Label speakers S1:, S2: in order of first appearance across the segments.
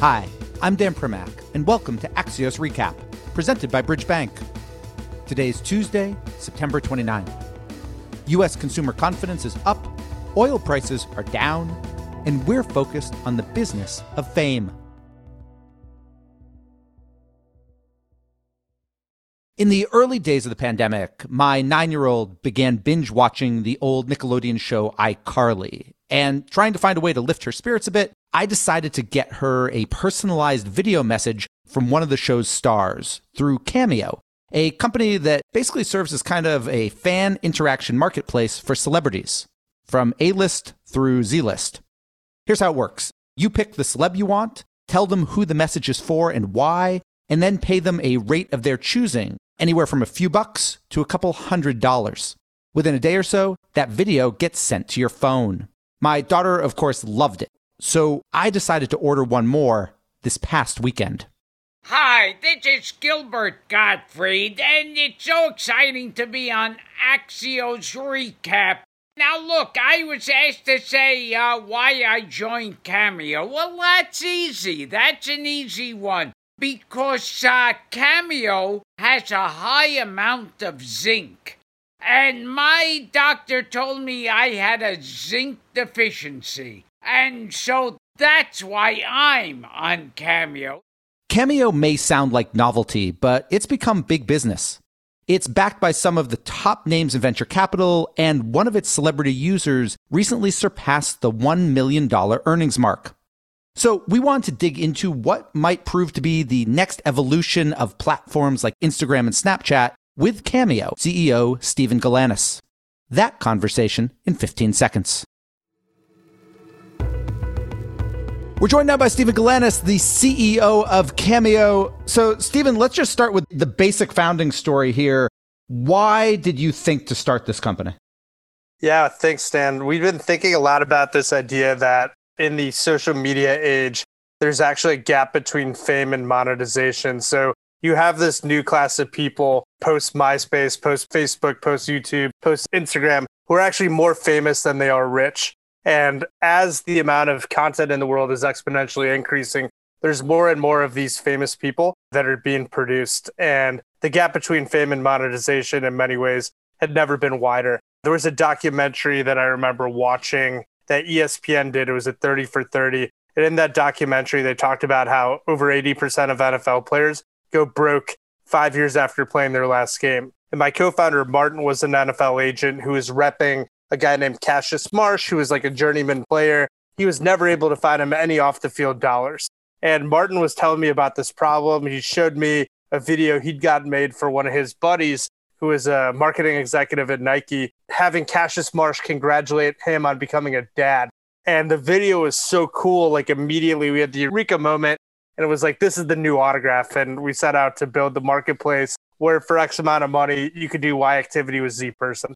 S1: Hi, I'm Dan Primack, and welcome to Axios Recap, presented by Bridge Bank. Today is Tuesday, September 29th. U.S. consumer confidence is up, oil prices are down, and we're focused on the business of fame. In the early days of the pandemic, my nine year old began binge watching the old Nickelodeon show iCarly. And trying to find a way to lift her spirits a bit, I decided to get her a personalized video message from one of the show's stars through Cameo, a company that basically serves as kind of a fan interaction marketplace for celebrities, from A list through Z list. Here's how it works you pick the celeb you want, tell them who the message is for and why, and then pay them a rate of their choosing anywhere from a few bucks to a couple hundred dollars. Within a day or so, that video gets sent to your phone. My daughter, of course, loved it. So I decided to order one more this past weekend.
S2: Hi, this is Gilbert Gottfried, and it's so exciting to be on Axios Recap. Now, look, I was asked to say uh, why I joined Cameo. Well, that's easy. That's an easy one because uh, Cameo has a high amount of zinc. And my doctor told me I had a zinc deficiency. And so that's why I'm on Cameo.
S1: Cameo may sound like novelty, but it's become big business. It's backed by some of the top names in venture capital, and one of its celebrity users recently surpassed the $1 million earnings mark. So we want to dig into what might prove to be the next evolution of platforms like Instagram and Snapchat with Cameo CEO Steven Galanis. That conversation in 15 seconds. We're joined now by Steven Galanis, the CEO of Cameo. So, Steven, let's just start with the basic founding story here. Why did you think to start this company?
S3: Yeah, thanks, Dan. We've been thinking a lot about this idea that in the social media age, there's actually a gap between fame and monetization. So you have this new class of people post MySpace, post Facebook, post YouTube, post Instagram, who are actually more famous than they are rich. And as the amount of content in the world is exponentially increasing, there's more and more of these famous people that are being produced. And the gap between fame and monetization in many ways had never been wider. There was a documentary that I remember watching that ESPN did. It was a 30 for 30. And in that documentary, they talked about how over 80% of NFL players go broke five years after playing their last game. And my co founder, Martin, was an NFL agent who was repping a guy named Cassius Marsh, who was like a journeyman player. He was never able to find him any off the field dollars. And Martin was telling me about this problem. He showed me a video he'd gotten made for one of his buddies who is a marketing executive at Nike, having Cassius Marsh congratulate him on becoming a dad. And the video was so cool. Like immediately we had the Eureka moment and it was like, this is the new autograph. And we set out to build the marketplace where for X amount of money, you could do Y activity with Z person.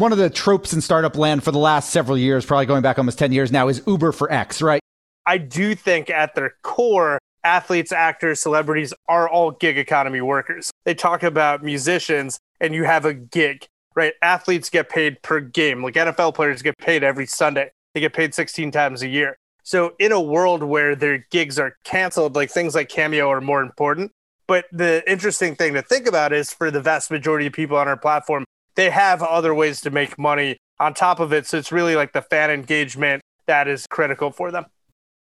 S1: One of the tropes in startup land for the last several years, probably going back almost 10 years now, is Uber for X, right?
S3: I do think at their core, athletes, actors, celebrities are all gig economy workers. They talk about musicians and you have a gig, right? Athletes get paid per game. Like NFL players get paid every Sunday. They get paid 16 times a year. So in a world where their gigs are canceled, like things like Cameo are more important. But the interesting thing to think about is for the vast majority of people on our platform, they have other ways to make money on top of it. So it's really like the fan engagement that is critical for them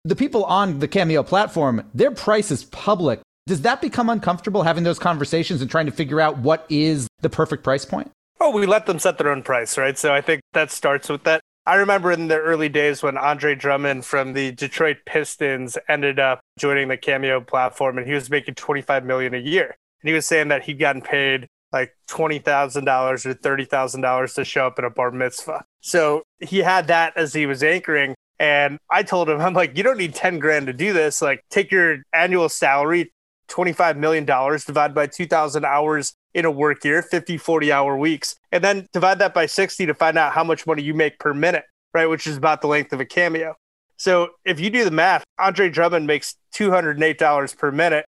S1: the people on the Cameo platform, their price is public. Does that become uncomfortable having those conversations and trying to figure out what is the perfect price point?
S3: Oh, we let them set their own price, right? So I think that starts with that. I remember in the early days when Andre Drummond from the Detroit Pistons ended up joining the Cameo platform and he was making 25 million a year. And he was saying that he'd gotten paid like $20,000 or $30,000 to show up at a bar mitzvah. So he had that as he was anchoring. And I told him, I'm like, you don't need 10 grand to do this. Like, take your annual salary, $25 million, divide by 2,000 hours in a work year, 50, 40 hour weeks, and then divide that by 60 to find out how much money you make per minute, right? Which is about the length of a cameo. So if you do the math, Andre Drummond makes $208 per minute.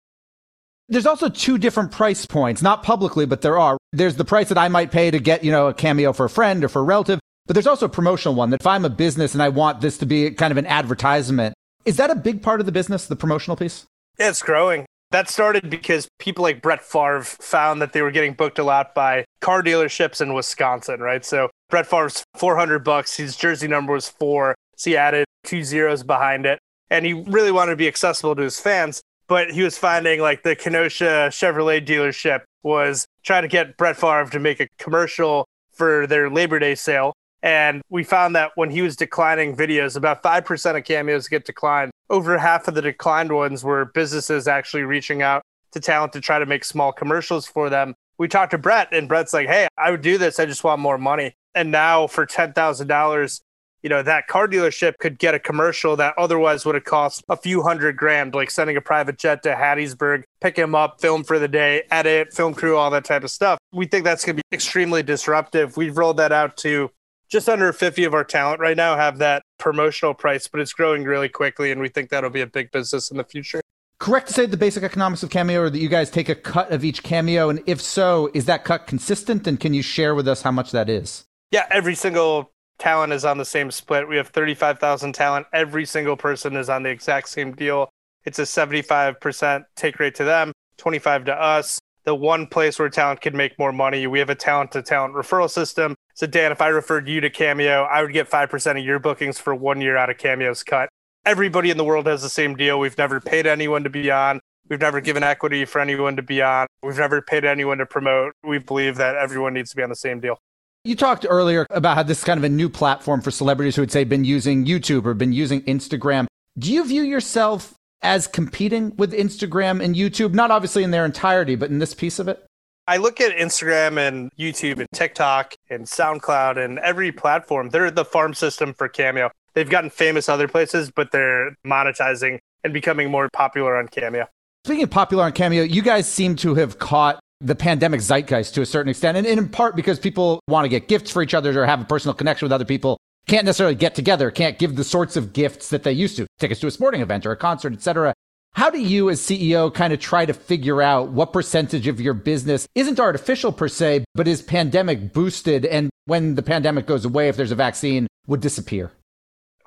S1: There's also two different price points, not publicly, but there are. There's the price that I might pay to get, you know, a cameo for a friend or for a relative. But there's also a promotional one that if I'm a business and I want this to be kind of an advertisement Is that a big part of the business, the promotional piece?
S3: Yeah, it's growing. That started because people like Brett Favre found that they were getting booked a lot by car dealerships in Wisconsin, right? So Brett Favre's 400 bucks. His jersey number was four. So he added two zeros behind it. And he really wanted to be accessible to his fans. But he was finding like the Kenosha Chevrolet dealership was trying to get Brett Favre to make a commercial for their Labor Day sale. And we found that when he was declining videos, about 5% of cameos get declined. Over half of the declined ones were businesses actually reaching out to talent to try to make small commercials for them. We talked to Brett, and Brett's like, hey, I would do this. I just want more money. And now for $10,000, you know, that car dealership could get a commercial that otherwise would have cost a few hundred grand, like sending a private jet to Hattiesburg, pick him up, film for the day, edit, film crew, all that type of stuff. We think that's going to be extremely disruptive. We've rolled that out to just under 50 of our talent right now have that promotional price, but it's growing really quickly. And we think that'll be a big business in the future.
S1: Correct to say the basic economics of Cameo or that you guys take a cut of each cameo? And if so, is that cut consistent? And can you share with us how much that is?
S3: Yeah, every single talent is on the same split. We have 35,000 talent. Every single person is on the exact same deal. It's a 75% take rate to them, 25 to us the one place where talent can make more money. We have a talent to talent referral system. So, Dan, if I referred you to Cameo, I would get 5% of your bookings for one year out of Cameo's cut. Everybody in the world has the same deal. We've never paid anyone to be on. We've never given equity for anyone to be on. We've never paid anyone to promote. We believe that everyone needs to be on the same deal.
S1: You talked earlier about how this is kind of a new platform for celebrities who would say been using YouTube or been using Instagram. Do you view yourself as competing with Instagram and YouTube? Not obviously in their entirety, but in this piece of it?
S3: I look at Instagram and YouTube and TikTok and SoundCloud and every platform. They're the farm system for Cameo. They've gotten famous other places, but they're monetizing and becoming more popular on Cameo.
S1: Speaking of popular on Cameo, you guys seem to have caught the pandemic zeitgeist to a certain extent, and in part because people want to get gifts for each other or have a personal connection with other people can't necessarily get together, can't give the sorts of gifts that they used to, tickets to a sporting event or a concert, etc. How do you as CEO kind of try to figure out what percentage of your business isn't artificial per se, but is pandemic boosted and when the pandemic goes away, if there's a vaccine, would disappear?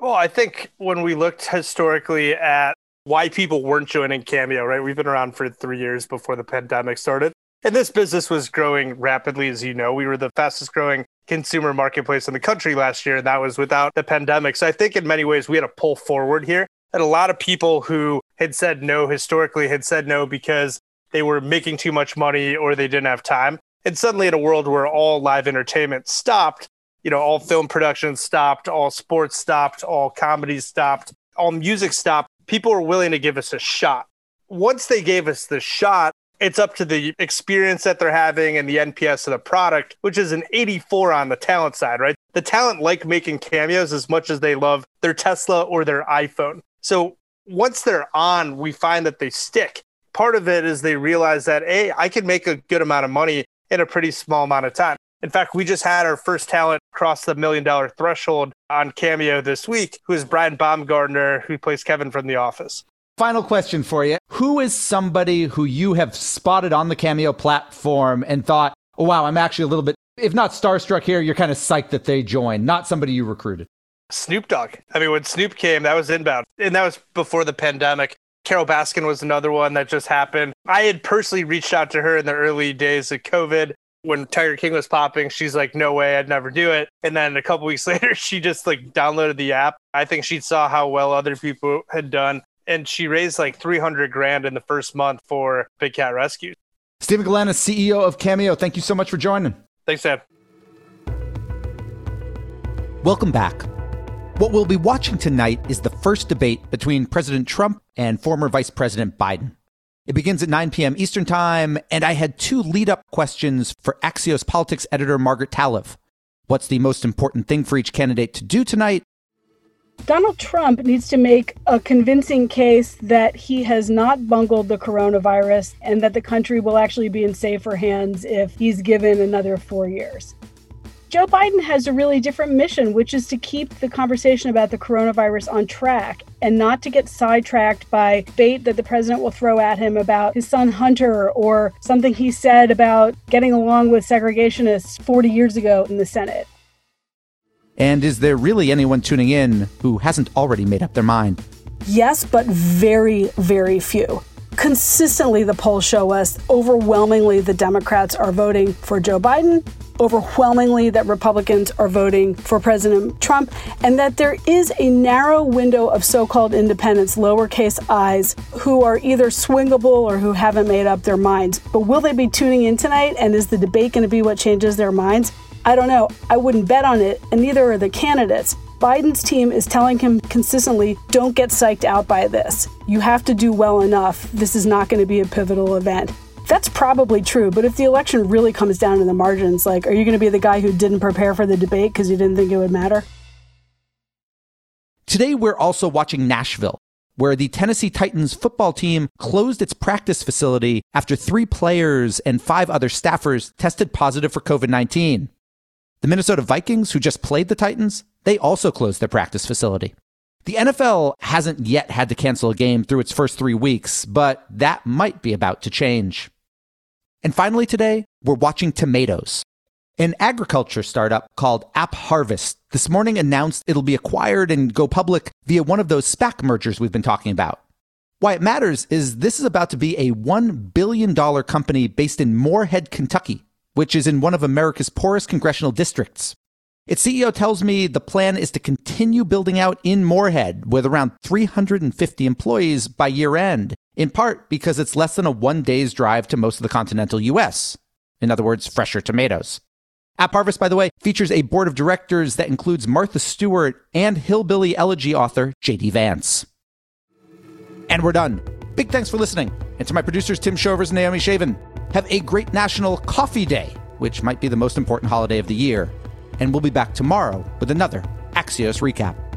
S3: Well, I think when we looked historically at why people weren't joining Cameo, right? We've been around for three years before the pandemic started. And this business was growing rapidly, as you know. We were the fastest growing consumer marketplace in the country last year, and that was without the pandemic. So I think in many ways we had a pull forward here. And a lot of people who had said no historically had said no because they were making too much money or they didn't have time. And suddenly, in a world where all live entertainment stopped, you know, all film production stopped, all sports stopped, all comedy stopped, all music stopped, people were willing to give us a shot. Once they gave us the shot, it's up to the experience that they're having and the NPS of the product, which is an 84 on the talent side, right? The talent like making cameos as much as they love their Tesla or their iPhone. So once they're on, we find that they stick. Part of it is they realize that, hey, I can make a good amount of money in a pretty small amount of time. In fact, we just had our first talent cross the million dollar threshold on Cameo this week, who is Brian Baumgartner, who plays Kevin from The Office.
S1: Final question for you. Who is somebody who you have spotted on the Cameo platform and thought, oh, wow, I'm actually a little bit, if not starstruck here, you're kind of psyched that they joined, not somebody you recruited?
S3: Snoop Dogg. I mean, when Snoop came, that was inbound. And that was before the pandemic. Carole Baskin was another one that just happened. I had personally reached out to her in the early days of COVID when Tiger King was popping, she's like, no way, I'd never do it. And then a couple weeks later, she just like downloaded the app. I think she saw how well other people had done and she raised like 300 grand in the first month for Big Cat Rescue.
S1: Steven Galanis, CEO of Cameo, thank you so much for joining.
S3: Thanks, Dan.
S1: Welcome back. What we'll be watching tonight is the first debate between President Trump and former Vice President Biden. It begins at 9 p.m. Eastern Time, and I had two lead up questions for Axios politics editor Margaret Talev. What's the most important thing for each candidate to do tonight?
S4: Donald Trump needs to make a convincing case that he has not bungled the coronavirus and that the country will actually be in safer hands if he's given another four years. Joe Biden has a really different mission, which is to keep the conversation about the coronavirus on track and not to get sidetracked by bait that the president will throw at him about his son Hunter or something he said about getting along with segregationists 40 years ago in the Senate.
S1: And is there really anyone tuning in who hasn't already made up their mind?
S4: Yes, but very, very few. Consistently, the polls show us overwhelmingly the Democrats are voting for Joe Biden, overwhelmingly that Republicans are voting for President Trump, and that there is a narrow window of so called independents, lowercase i's, who are either swingable or who haven't made up their minds. But will they be tuning in tonight? And is the debate going to be what changes their minds? I don't know. I wouldn't bet on it, and neither are the candidates. Biden's team is telling him consistently don't get psyched out by this. You have to do well enough. This is not going to be a pivotal event. That's probably true, but if the election really comes down to the margins, like, are you going to be the guy who didn't prepare for the debate because you didn't think it would matter?
S1: Today, we're also watching Nashville, where the Tennessee Titans football team closed its practice facility after three players and five other staffers tested positive for COVID 19. The Minnesota Vikings, who just played the Titans, they also closed their practice facility. The NFL hasn't yet had to cancel a game through its first three weeks, but that might be about to change. And finally, today, we're watching tomatoes. An agriculture startup called AppHarvest this morning announced it'll be acquired and go public via one of those SPAC mergers we've been talking about. Why it matters is this is about to be a $1 billion company based in Morehead, Kentucky, which is in one of America's poorest congressional districts. Its CEO tells me the plan is to continue building out in Morehead with around 350 employees by year end, in part because it's less than a one day's drive to most of the continental US. In other words, fresher tomatoes. AppHarvest, by the way, features a board of directors that includes Martha Stewart and Hillbilly Elegy author J.D. Vance. And we're done. Big thanks for listening. And to my producers, Tim Shovers and Naomi Shavin. Have a great National Coffee Day, which might be the most important holiday of the year. And we'll be back tomorrow with another Axios recap.